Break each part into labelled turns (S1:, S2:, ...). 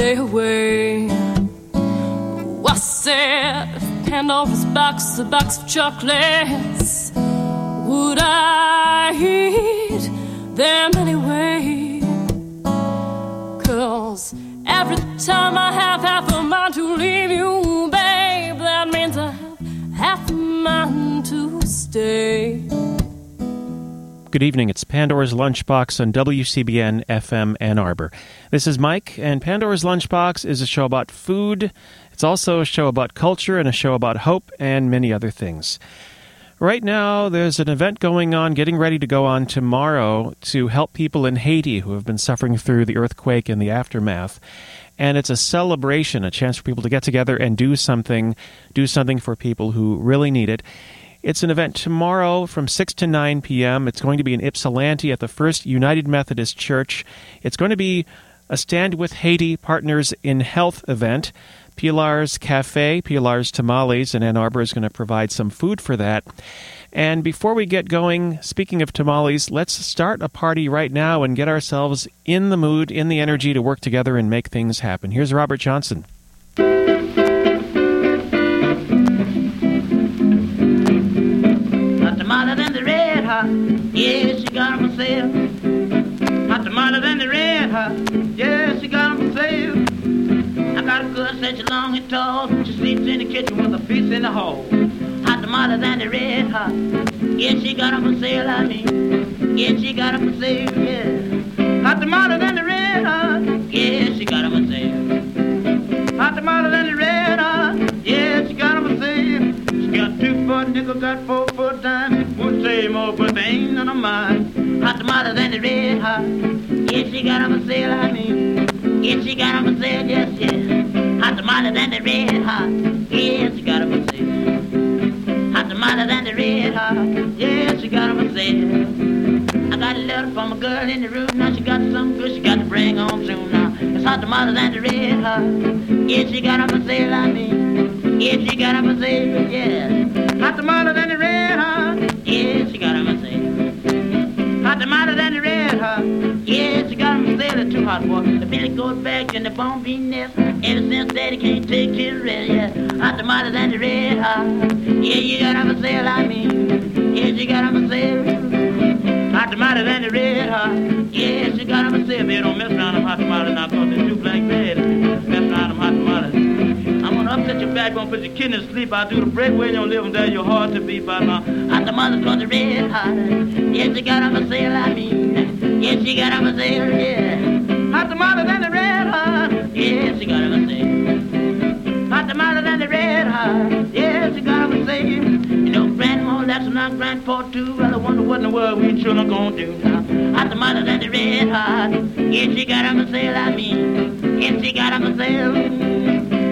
S1: stay away. I said, Pandora's box, a box of chocolates, would I eat them anyway? Cause every time I have half a mind to leave you, babe, that means I have half a mind to stay.
S2: Good evening. It's Pandora's Lunchbox on WCBN FM Ann Arbor. This is Mike, and Pandora's Lunchbox is a show about food. It's also a show about culture and a show about hope and many other things. Right now, there's an event going on, getting ready to go on tomorrow to help people in Haiti who have been suffering through the earthquake and the aftermath. And it's a celebration, a chance for people to get together and do something, do something for people who really need it. It's an event tomorrow from 6 to 9 p.m. It's going to be in Ypsilanti at the First United Methodist Church. It's going to be a Stand with Haiti Partners in Health event. Pilar's Cafe, Pilar's Tamales in Ann Arbor is going to provide some food for that. And before we get going, speaking of tamales, let's start a party right now and get ourselves in the mood, in the energy to work together and make things happen. Here's Robert Johnson.
S3: Such long and tall. She sleeps in the kitchen with a feast in the hall. Hot tamale than the red hot. Yeah, she got 'em for sale, I mean. Yeah, she got 'em for sale, yeah. Hot tamale than the red hot. Yeah, she got 'em for sale. Hot tamale than the red hot. Yeah, she got 'em for sale. She got two for a nickel, got four for a dime. Would say more, but they ain't none of mine. Hot tomato than the red hot. Yeah, she got 'em for sale, I mean. Yeah, she got 'em for sale, yes, yes. Tomato than the red hot. Yeah, she got for sale. Hot tomato than the red hot. Yeah, she got for sale. I got a letter from a girl in the room. Now she got something good she got to bring on soon now. It's hot tomatoes and the red hot. Yeah, she got for sale, I mean. Yeah, she got for sale, yeah. Hot tomatoes and the red hot. Yeah, she got for sale. Hot tomatoes and the red hot for the Billy goes back in the bone bean nest. Ever since daddy can't take his rest, yeah. Hot tomatoes and the red hot. Yeah, you got got 'em for sale, I mean. Yeah, she got 'em for sale. Hot tomatoes and the red hot. Yeah, she got 'em a sale. Baby, don't mess around them hot tomatoes now, cause they're too black bad. Mess around them hot tomatoes. I'm gonna upset your back, gonna put your kidneys to sleep. I'll do the breakaway in your living there. You're hard to beat by now. Hot tomatoes cause the red hot. Yeah, she got 'em a sale, I mean. Yeah, she got 'em a sale, yeah. Hot tomatoes and the red hot. Yeah, she got 'em a sale. Hot tomatoes and the red hot. Yeah, she got 'em a sale. You know, grandma, that's not grandpa too. Well, I wonder what in the world we children gonna do now. Hot tomatoes and the red hot. Yeah, she got 'em a sale, I mean. Yeah, she got 'em a sale.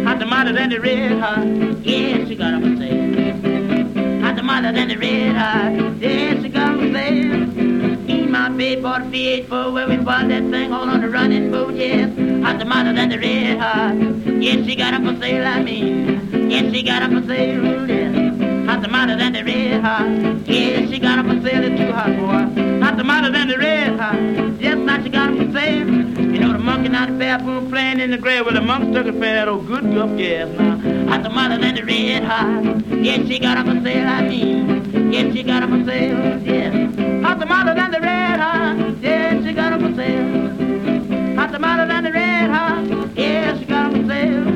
S3: Hot tomatoes and the red hot. Yeah, she got 'em a sale. Hot tomatoes and the red hot. Yeah, she got 'em a sale. Me and my babe bought a V8 for where we bought that thing all on the running boat, yes. Hot tomatoes and the red hot. Yes, she got 'em for sale, I mean. Yes, she got 'em for sale, yes. Hot tomatoes and the red hot. Yes, she got 'em for sale, it's too hot, boy. Hot tomatoes and the red hot. Yes, now she got 'em for sale. You know the monkey out the bathroom playing in the grave with the monkey took a fan that old good guff gas now. Hot tomatoes and the red hot. Yes, she got 'em for sale, I mean. Yes, she got 'em for sale, yes. Hot tomatoes and hot. Yes, she got for sale.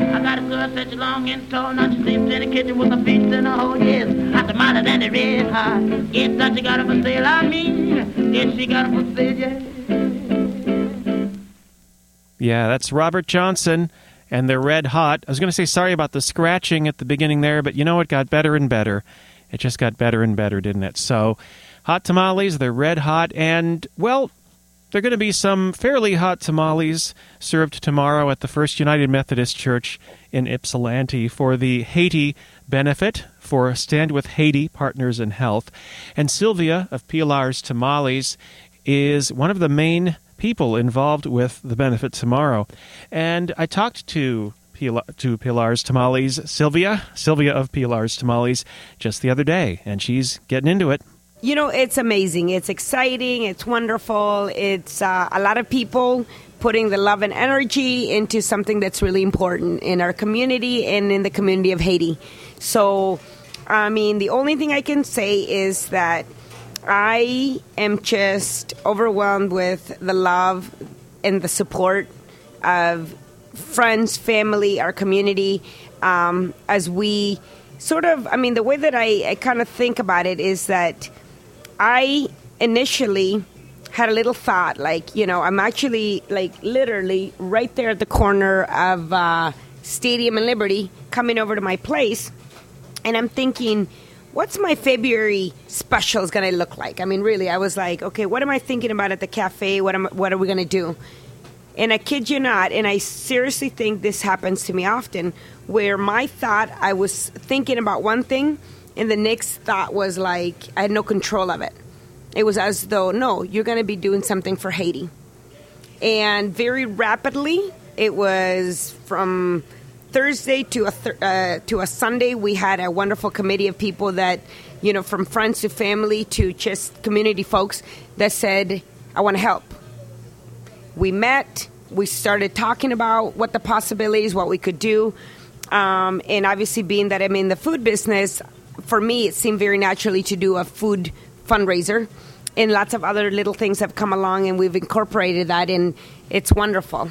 S3: I got a girl such long and tall, now she sleeps in the kitchen with feet in hole, yes. Hot and the red hot. She got for sale, I mean. She got for sale, yes.
S2: Yeah, that's Robert Johnson and they're red hot. I was going to say sorry about the scratching at the beginning there, but you know it got better and better. It just got better and better, didn't it? So, hot tamales, they're red hot, and, well, there are going to be some fairly hot tamales served tomorrow at the First United Methodist Church in Ypsilanti for the Haiti benefit for Stand with Haiti Partners in Health. And Sylvia of Pilar's Tamales is one of the main people involved with the benefit tomorrow. And I talked to to Pilar's Tamales, Sylvia, Sylvia of Pilar's Tamales, just the other day, and she's getting into it.
S4: You know, it's amazing. It's exciting. It's wonderful. It's uh, a lot of people putting the love and energy into something that's really important in our community and in the community of Haiti. So, I mean, the only thing I can say is that I am just overwhelmed with the love and the support of friends, family, our community, um, as we sort of, I mean, the way that I, I kind of think about it is that I initially had a little thought like, you know, I'm actually like literally right there at the corner of uh, Stadium and Liberty coming over to my place, and I'm thinking, what's my February specials going to look like? I mean, really, I was like, okay, what am I thinking about at the cafe? What am what are we going to do? And I kid you not, and I seriously think this happens to me often, where my thought, I was thinking about one thing, and the next thought was like, I had no control of it. It was as though, no, you're going to be doing something for Haiti. And very rapidly, it was from Thursday to a th- uh, to a Sunday. We had a wonderful committee of people that, you know, from friends to family to just community folks that said, "I want to help." We met. We started talking about what the possibilities, what we could do, um, and obviously, being that I'm in the food business, for me, it seemed very naturally to do a food fundraiser. And lots of other little things have come along, and we've incorporated that, and it's wonderful.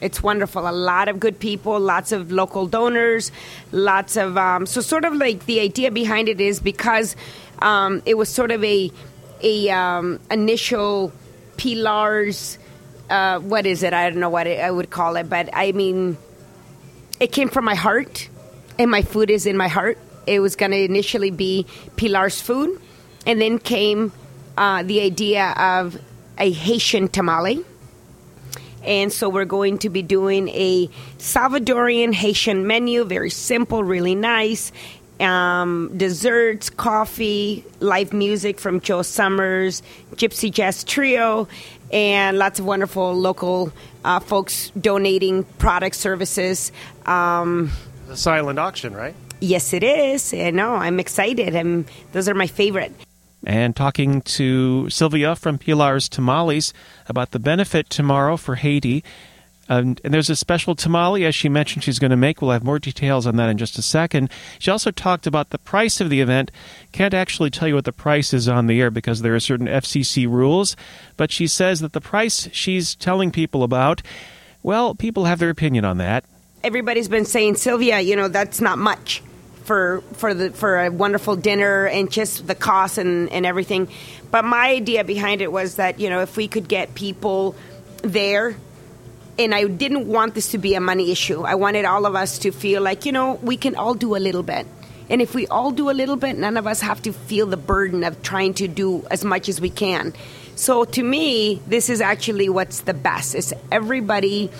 S4: It's wonderful. A lot of good people, lots of local donors, lots of. Um, so, sort of like the idea behind it is because um, it was sort of a a um, initial pillars. Uh, what is it? I don't know what it, I would call it, but I mean, it came from my heart, and my food is in my heart. It was going to initially be Pilar's food, and then came uh, the idea of a Haitian tamale. And so we're going to be doing a Salvadorian Haitian menu, very simple, really nice. Um, desserts, coffee, live music from Joe Summers, Gypsy Jazz Trio, and lots of wonderful local uh, folks donating product services. Um,
S2: the silent auction, right?
S4: Yes, it is. I know. I'm excited. I'm, those are my favorite
S2: and talking to Sylvia from Pilar's Tamales about the benefit tomorrow for Haiti. Um, and there's a special tamale, as she mentioned, she's going to make. We'll have more details on that in just a second. She also talked about the price of the event. Can't actually tell you what the price is on the air because there are certain FCC rules, but she says that the price she's telling people about, well, people have their opinion on that.
S4: Everybody's been saying, Sylvia, you know, that's not much for for the for a wonderful dinner and just the cost and, and everything. But my idea behind it was that you know if we could get people there, and I didn't want this to be a money issue. I wanted all of us to feel like you know we can all do a little bit. And if we all do a little bit, none of us have to feel the burden of trying to do as much as we can. So to me, this is actually what's the best. It's everybody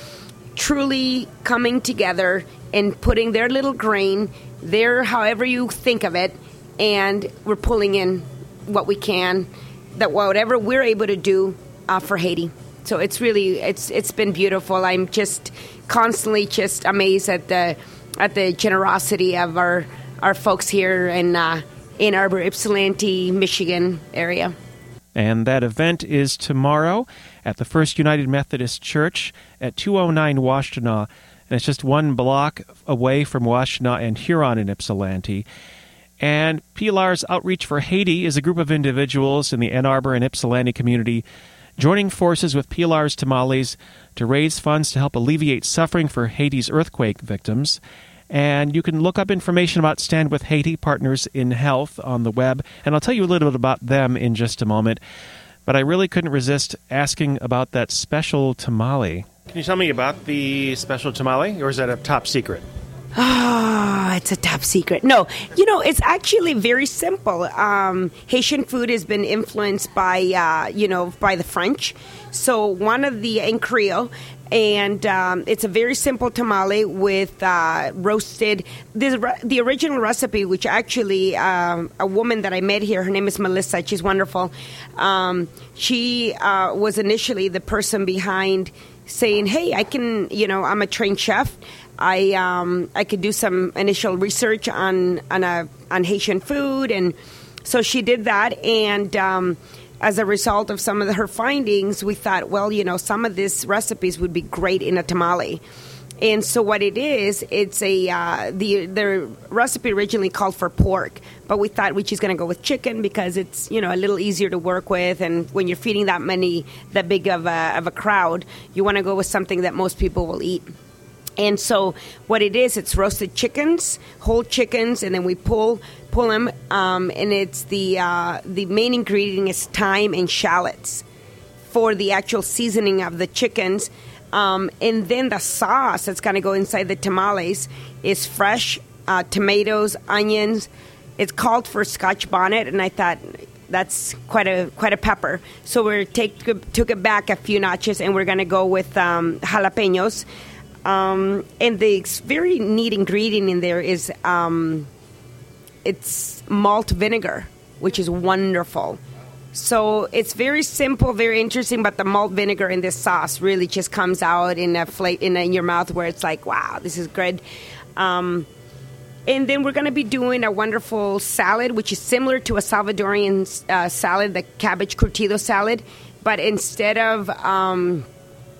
S4: truly coming together and putting their little grain there, however you think of it, and we're pulling in what we can, that whatever we're able to do uh, for Haiti. So it's really it's it's been beautiful. I'm just constantly just amazed at the at the generosity of our our folks here in uh, Ann Arbor, Ypsilanti, Michigan area.
S2: And that event is tomorrow at the First United Methodist Church at 209 Washtenaw and it's just one block away from Washtenaw and Huron in Ypsilanti. And Pilar's Outreach for Haiti is a group of individuals in the Ann Arbor and Ypsilanti community joining forces with Pilar's Tamales to raise funds to help alleviate suffering for Haiti's earthquake victims. And you can look up information about Stand with Haiti Partners in Health on the web, and I'll tell you a little bit about them in just a moment. But I really couldn't resist asking about that special tamale. Can you tell me about the special tamale, or is that a top secret?
S4: Ah, oh, it's a top secret. No, you know, it's actually very simple. Um, Haitian food has been influenced by, uh, you know, by the French. So one of the in Creole, and um, it's a very simple tamale with uh, roasted. The, the original recipe, which actually um, a woman that I met here, her name is Melissa. She's wonderful. Um, she uh, was initially the person behind saying, "Hey, I can, you know, I'm a trained chef. I um, I could do some initial research on on a on Haitian food, and so she did that, and um, as a result of some of the, her findings, we thought, well, you know, some of these recipes would be great in a tamale. And so what it is, it's a uh, the the recipe originally called for pork, but we thought we're just to go with chicken because it's you know a little easier to work with, and when you're feeding that many that big of a of a crowd, you want to go with something that most people will eat. And so what it is, it's roasted chickens, whole chickens, and then we pull pull them, um, and it's the uh, the main ingredient is thyme and shallots for the actual seasoning of the chickens. Um, and then the sauce that's going to go inside the tamales is fresh uh, tomatoes, onions. It's called for Scotch bonnet, and I thought that's quite a quite a pepper. So we take took it back a few notches, and we're going to go with um, jalapenos. Um, and the very neat ingredient in there is um, it's malt vinegar, which is wonderful. So it's very simple, very interesting, but the malt vinegar in this sauce really just comes out in a fla- in, a, in your mouth where it's like, wow, this is good. Um, and then we're going to be doing a wonderful salad, which is similar to a Salvadorian uh, salad, the cabbage curtido salad, but instead of um,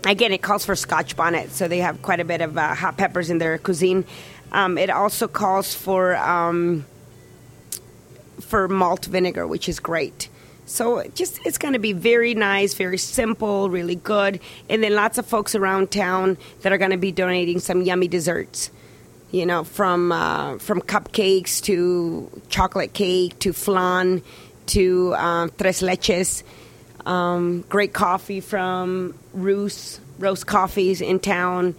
S4: again, it calls for Scotch bonnet, so they have quite a bit of uh, hot peppers in their cuisine. Um, it also calls for um, for malt vinegar, which is great. So just it's going to be very nice, very simple, really good, and then lots of folks around town that are going to be donating some yummy desserts. You know, from uh, from cupcakes to chocolate cake to flan to uh, tres leches. Um, great coffee from Roos Roast Coffees in town,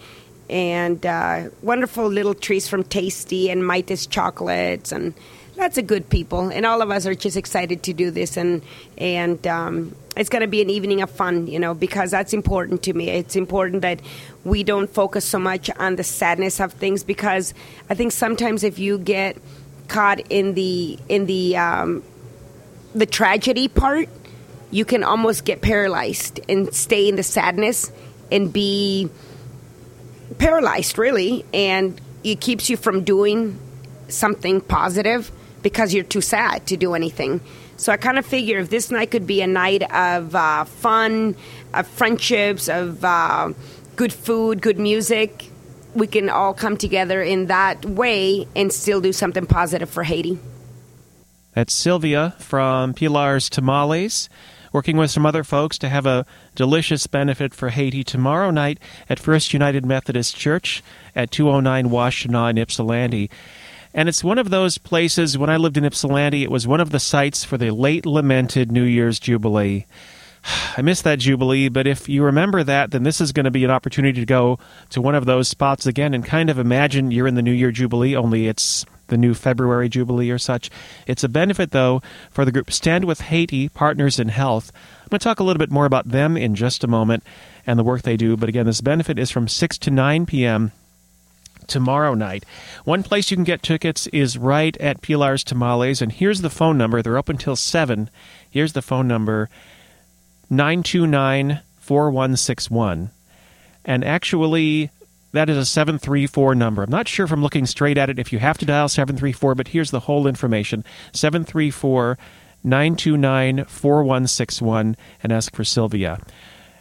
S4: and uh, wonderful little treats from Tasty and Midas Chocolates and lots of good people, and all of us are just excited to do this, and and um, it's going to be an evening of fun, you know, because that's important to me. It's important that we don't focus so much on the sadness of things, because I think sometimes if you get caught in the in the um, the tragedy part, you can almost get paralyzed and stay in the sadness and be paralyzed, really, and it keeps you from doing something positive because you're too sad to do anything. So I kind of figure if this night could be a night of uh, fun, of friendships, of uh, good food, good music, we can all come together in that way and still do something positive for Haiti.
S2: That's Sylvia from Pilar's Tamales, working with some other folks to have a delicious benefit for Haiti tomorrow night at First United Methodist Church at 209 Washtenaw in Ypsilanti. And it's one of those places, when I lived in Ypsilanti, it was one of the sites for the late lamented New Year's Jubilee. I miss that Jubilee, but if you remember that, then this is going to be an opportunity to go to one of those spots again and kind of imagine you're in the New Year Jubilee, only it's the new February Jubilee or such. It's a benefit, though, for the group Stand with Haiti Partners in Health. I'm going to talk a little bit more about them in just a moment and the work they do, but again, this benefit is from 6 to 9 p.m tomorrow night. One place you can get tickets is right at Pilar's Tamales, and here's the phone number. They're open until 7. Here's the phone number 929 4161. And actually, that is a 734 number. I'm not sure if I'm looking straight at it if you have to dial 734, but here's the whole information 734 929 4161 and ask for Sylvia.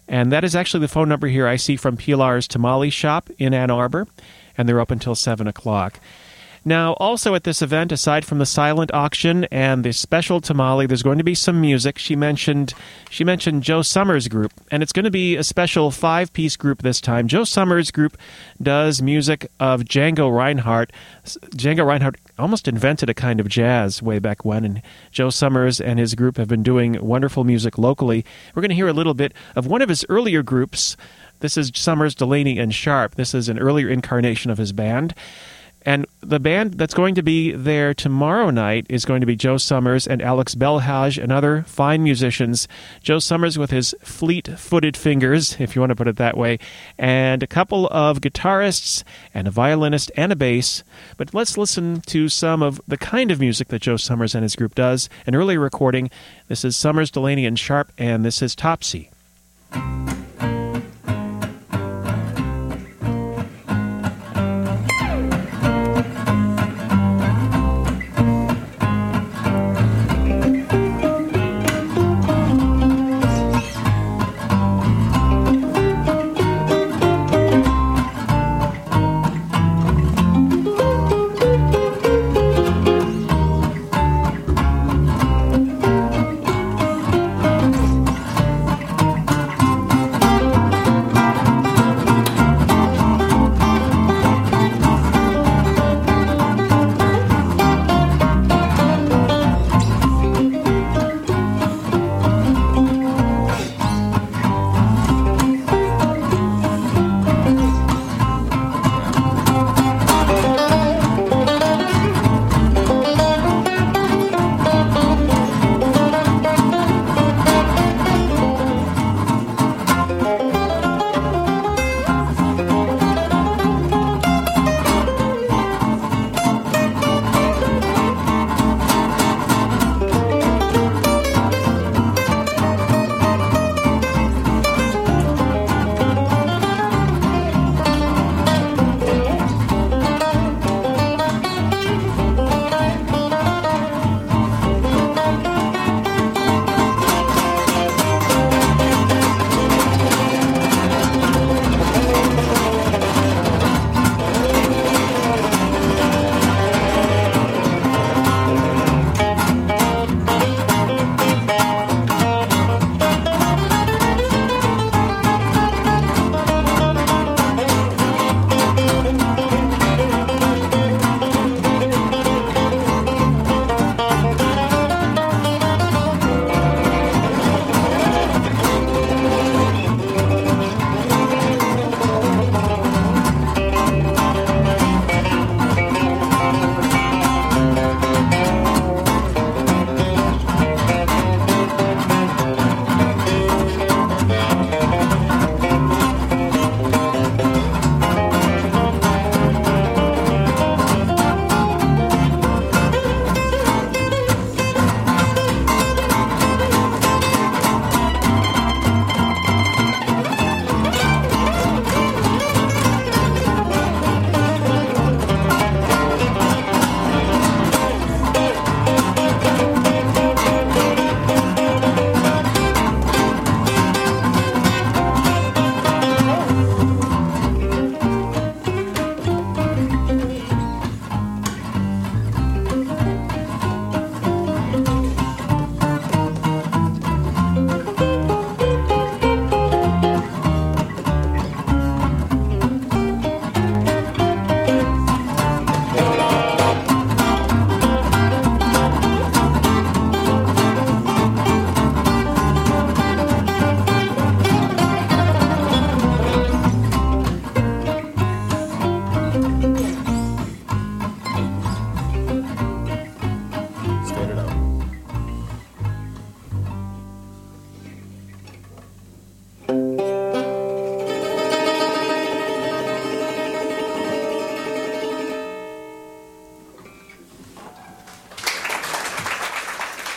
S2: And that is actually the phone number here I see from Pilar's Tamale Shop in Ann Arbor and they're up until 7 o'clock. Now, also at this event, aside from the silent auction and the special tamale, there's going to be some music. She mentioned she mentioned Joe Summers Group, and it's going to be a special five-piece group this time. Joe Summers Group does music of Django Reinhardt. Django Reinhardt almost invented a kind of jazz way back when, and Joe Summers and his group have been doing wonderful music locally. We're going to hear a little bit of one of his earlier groups. This is Summers, Delaney, and Sharp. This is an earlier incarnation of his band. And the band that's going to be there tomorrow night is going to be Joe Summers and Alex Belhaj and other fine musicians. Joe Summers with his fleet footed fingers, if you want to put it that way, and a couple of guitarists and a violinist and a bass. But let's listen to some of the kind of music that Joe Summers and his group does. An early recording. This is Summers, Delaney, and Sharp, and this is Topsy.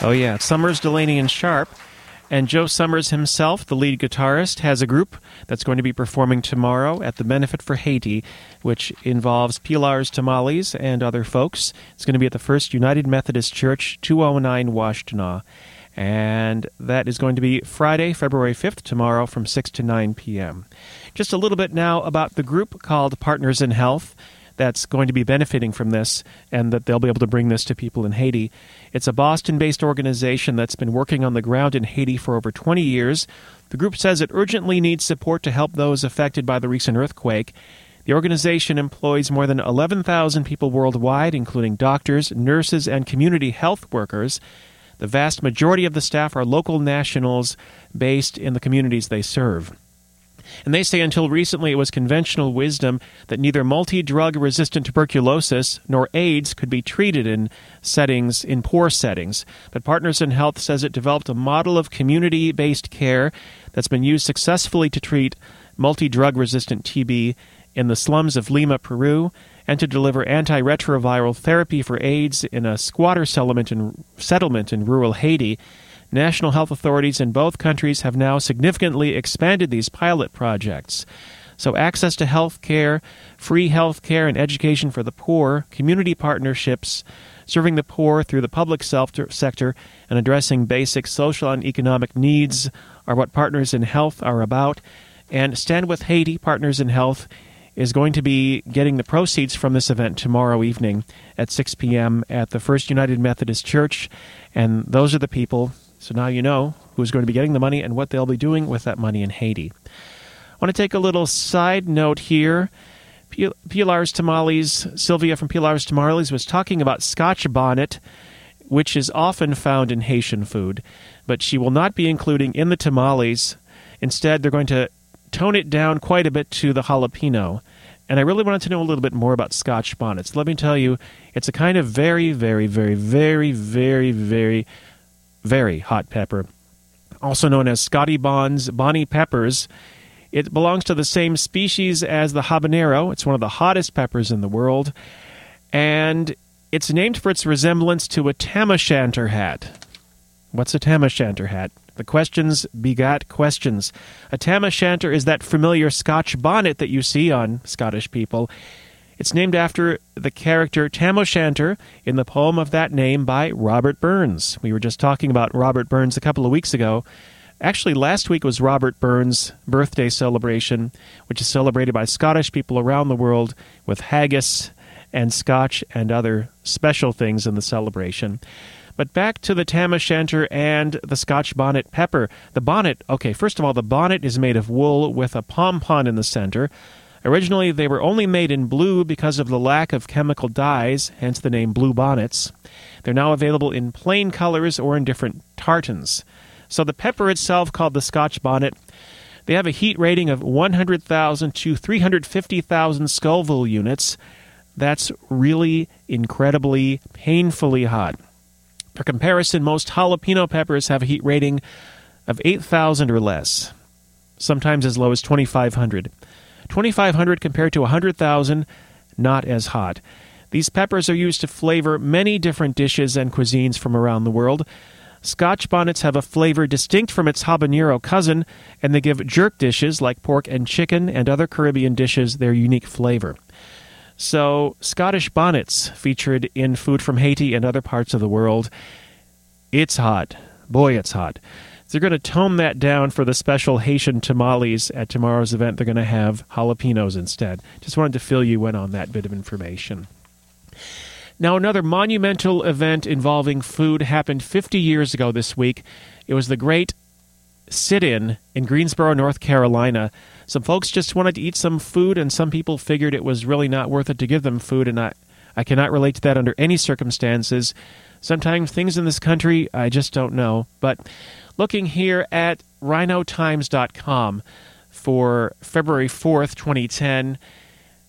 S2: Oh, yeah. Summers, Delaney, and Sharp. And Joe Summers himself, the lead guitarist, has a group that's going to be performing tomorrow at the Benefit for Haiti, which involves Pilar's Tamales and other folks. It's going to be at the First United Methodist Church, 209 Washtenaw. And that is going to be Friday, February 5th, tomorrow from 6 to 9 p.m. Just a little bit now about the group called Partners in Health that's going to be benefiting from this and that they'll be able to bring this to people in Haiti. It's a Boston based organization that's been working on the ground in Haiti for over 20 years. The group says it urgently needs support to help those affected by the recent earthquake. The organization employs more than 11,000 people worldwide, including doctors, nurses, and community health workers. The vast majority of the staff are local nationals based in the communities they serve. And they say until recently it was conventional wisdom that neither multi drug resistant tuberculosis nor AIDS could be treated in settings, in poor settings. But Partners in Health says it developed a model of community based care that's been used successfully to treat multi drug resistant TB in the slums of Lima, Peru, and to deliver antiretroviral therapy for AIDS in a squatter settlement in, settlement in rural Haiti. National health authorities in both countries have now significantly expanded these pilot projects. So, access to health care, free health care, and education for the poor, community partnerships, serving the poor through the public sector, and addressing basic social and economic needs are what Partners in Health are about. And Stand with Haiti, Partners in Health, is going to be getting the proceeds from this event tomorrow evening at 6 p.m. at the First United Methodist Church. And those are the people so now you know who's going to be getting the money and what they'll be doing with that money in Haiti. I want to take a little side note here. Pilar's Tamales, Sylvia from Pilar's Tamales was talking about Scotch bonnet, which is often found in Haitian food, but she will not be including in the tamales. Instead, they're going to tone it down quite a bit to the jalapeno. And I really wanted to know a little bit more about Scotch bonnets. Let me tell you, it's a kind of very, very, very, very, very, very very hot pepper, also known as Scotty Bons Bonnie peppers. It belongs to the same species as the habanero. It's one of the hottest peppers in the world, and it's named for its resemblance to a tam o' shanter hat. What's a tam o' shanter hat? The questions begat questions. A tam o' shanter is that familiar Scotch bonnet that you see on Scottish people. It's named after the character Tam O'Shanter in the poem of that name by Robert Burns. We were just talking about Robert Burns a couple of weeks ago. Actually, last week was Robert Burns' birthday celebration, which is celebrated by Scottish people around the world with haggis and scotch and other special things in the celebration. But back to the tam o'shanter and the Scotch bonnet pepper. The bonnet, okay, first of all, the bonnet is made of wool with a pompon in the center. Originally, they were only made in blue because of the lack of chemical dyes, hence the name blue bonnets. They're now available in plain colors or in different tartans. So the pepper itself, called the Scotch bonnet, they have a heat rating of 100,000 to 350,000 Scoville units. That's really incredibly painfully hot. For comparison, most jalapeno peppers have a heat rating of 8,000 or less, sometimes as low as 2,500. 2,500 compared to 100,000, not as hot. These peppers are used to flavor many different dishes and cuisines from around the world. Scotch bonnets have a flavor distinct from its habanero cousin, and they give jerk dishes like pork and chicken and other Caribbean dishes their unique flavor. So, Scottish bonnets featured in food from Haiti and other parts of the world. It's hot. Boy, it's hot. They're going to tone that down for the special Haitian tamales at tomorrow's event. They're going to have jalapenos instead. Just wanted to fill you in on that bit of information. Now, another monumental event involving food happened 50 years ago this week. It was the great sit in in Greensboro, North Carolina. Some folks just wanted to eat some food, and some people figured it was really not worth it to give them food, and I, I cannot relate to that under any circumstances. Sometimes things in this country, I just don't know. But looking here at rhinotimes.com for February 4th, 2010.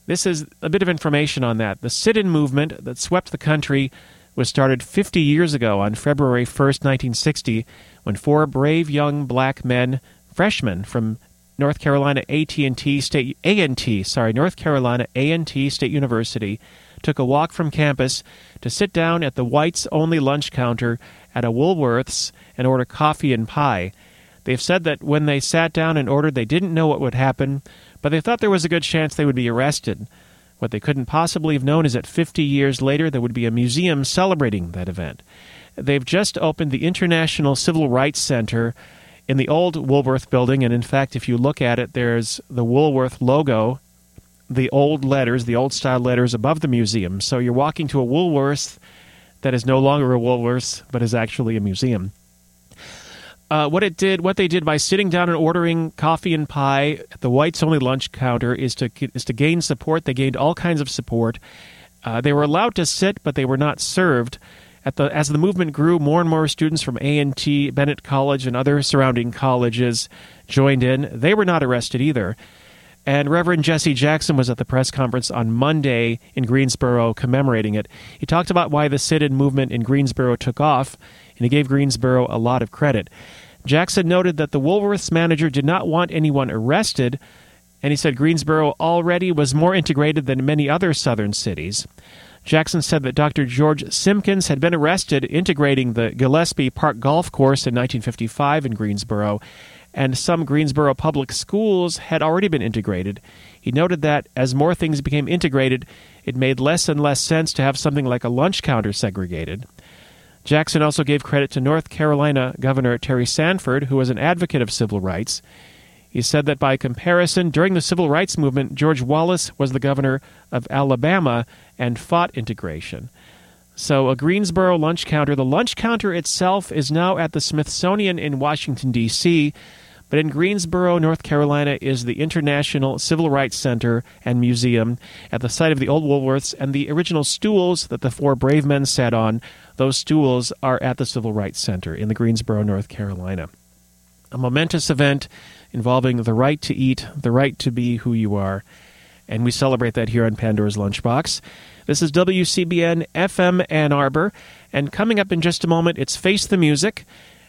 S2: This is a bit of information on that. The sit in movement that swept the country was started 50 years ago on February 1st, 1960, when four brave young black men, freshmen from North Carolina AT&T State A&T, sorry, North Carolina A&T State University took a walk from campus to sit down at the whites only lunch counter at a Woolworths and order coffee and pie. They've said that when they sat down and ordered, they didn't know what would happen, but they thought there was a good chance they would be arrested. What they couldn't possibly have known is that 50 years later there would be a museum celebrating that event. They've just opened the International Civil Rights Center in the old Woolworth building, and in fact, if you look at it, there's the Woolworth logo, the old letters, the old style letters above the museum. So you're walking to a Woolworth that is no longer a Woolworths, but is actually a museum. Uh, what it did, what they did by sitting down and ordering coffee and pie at the whites only lunch counter is to is to gain support. They gained all kinds of support. Uh, they were allowed to sit, but they were not served. At the as the movement grew, more and more students from A and T, Bennett College, and other surrounding colleges joined in. They were not arrested either. And Reverend Jesse Jackson was at the press conference on Monday in Greensboro commemorating it. He talked about why the sit in movement in Greensboro took off, and he gave Greensboro a lot of credit. Jackson noted that the Woolworths manager did not want anyone arrested, and he said Greensboro already was more integrated than many other southern cities. Jackson said that Dr. George Simkins had been arrested integrating the Gillespie Park Golf Course in 1955 in Greensboro and some Greensboro public schools had already been integrated. He noted that as more things became integrated, it made less and less sense to have something like a lunch counter segregated. Jackson also gave credit to North Carolina Governor Terry Sanford, who was an advocate of civil rights. He said that by comparison, during the civil rights movement, George Wallace was the governor of Alabama and fought integration. So, a Greensboro lunch counter. The lunch counter itself is now at the Smithsonian in Washington, D.C. But in Greensboro, North Carolina, is the International Civil Rights Center and Museum at the site of the old Woolworths, and the original stools that the four brave men sat on, those stools are at the Civil Rights Center in the Greensboro, North Carolina. A momentous event involving the right to eat, the right to be who you are, and we celebrate that here on Pandora's Lunchbox. This is WCBN FM Ann Arbor, and coming up in just a moment, it's Face the Music.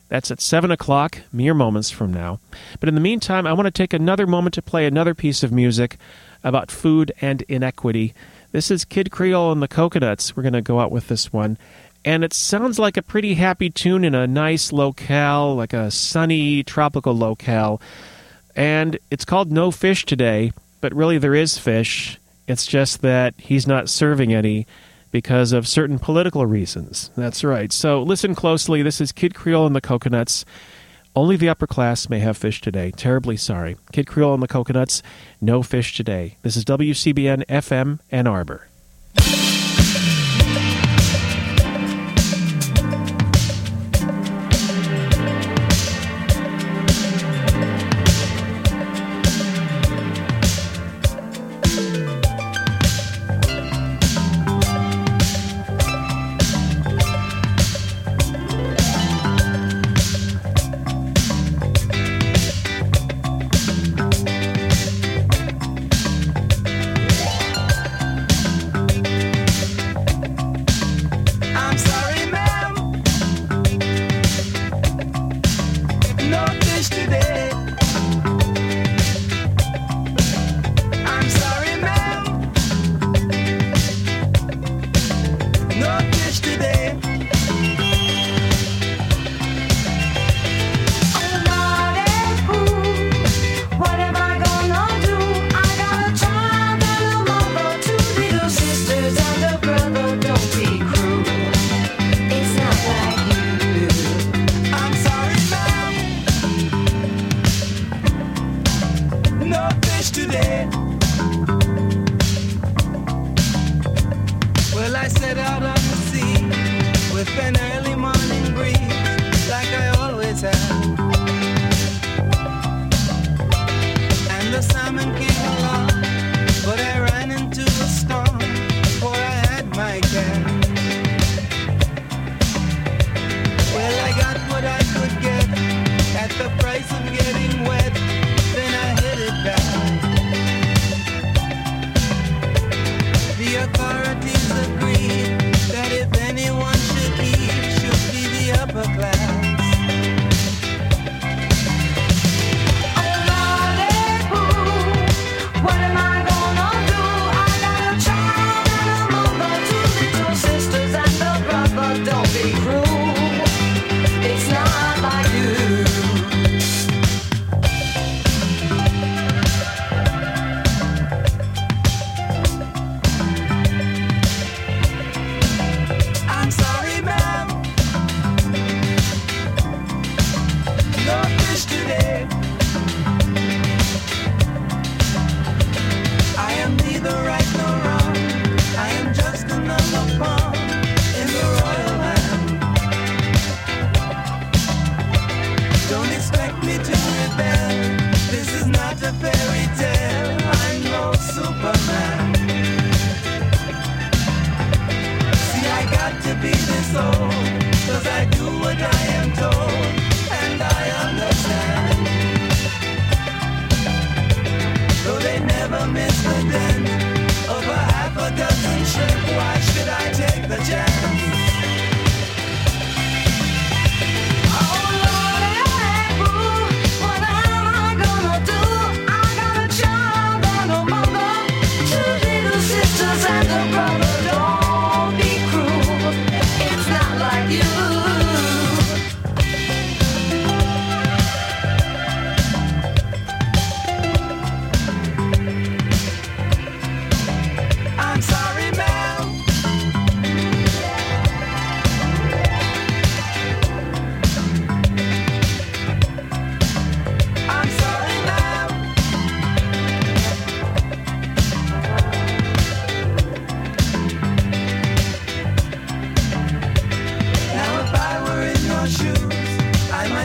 S2: That's at 7 o'clock, mere moments from now. But in the meantime, I want to take another moment to play another piece of music about food and inequity. This is Kid Creole and the Coconuts. We're going to go out with this one. And it sounds like a pretty happy tune in a nice locale, like a sunny tropical locale. And it's called No Fish Today, but really there is fish. It's just that he's not serving any because of certain political reasons. That's right. So listen closely. This is Kid Creole and the Coconuts. Only the upper class may have fish today. Terribly sorry. Kid Creole and the Coconuts, no fish today. This is WCBN FM Ann Arbor.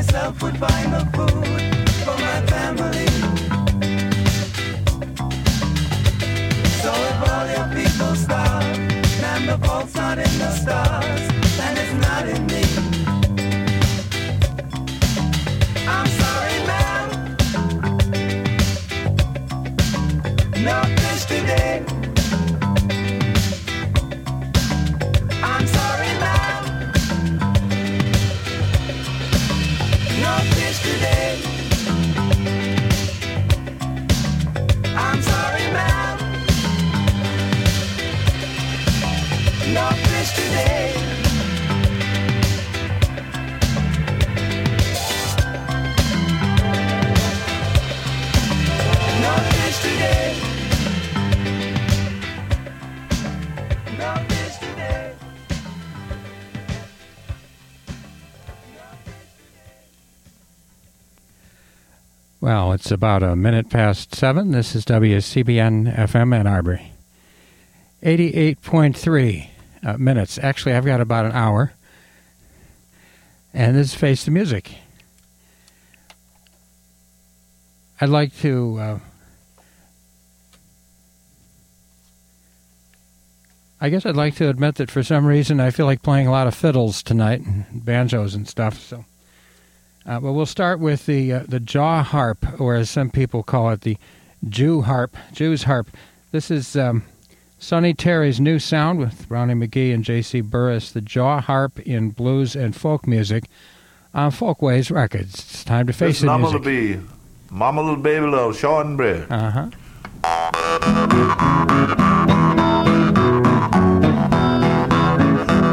S5: myself would buy the food for my family. So if all your people starve, then the fault's not in the stars.
S6: Well, it's about a minute past seven. This is WCBN FM Ann Arbor. 88.3 uh, minutes. Actually, I've got about an hour. And this is Face the Music. I'd like to. Uh, I guess I'd like to admit that for some reason I feel like playing a lot of fiddles tonight, and banjos and stuff. So, uh, but we'll start with the uh, the jaw harp, or as some people call it, the Jew harp, Jew's harp. This is um, Sonny Terry's new sound with Brownie McGhee and J.C. Burris, the jaw harp in blues and folk music on Folkways Records. It's time to face
S7: This
S6: the
S7: Mama
S6: music.
S7: Little Bee, Mama Little Baby Sean Bray.
S6: Uh huh.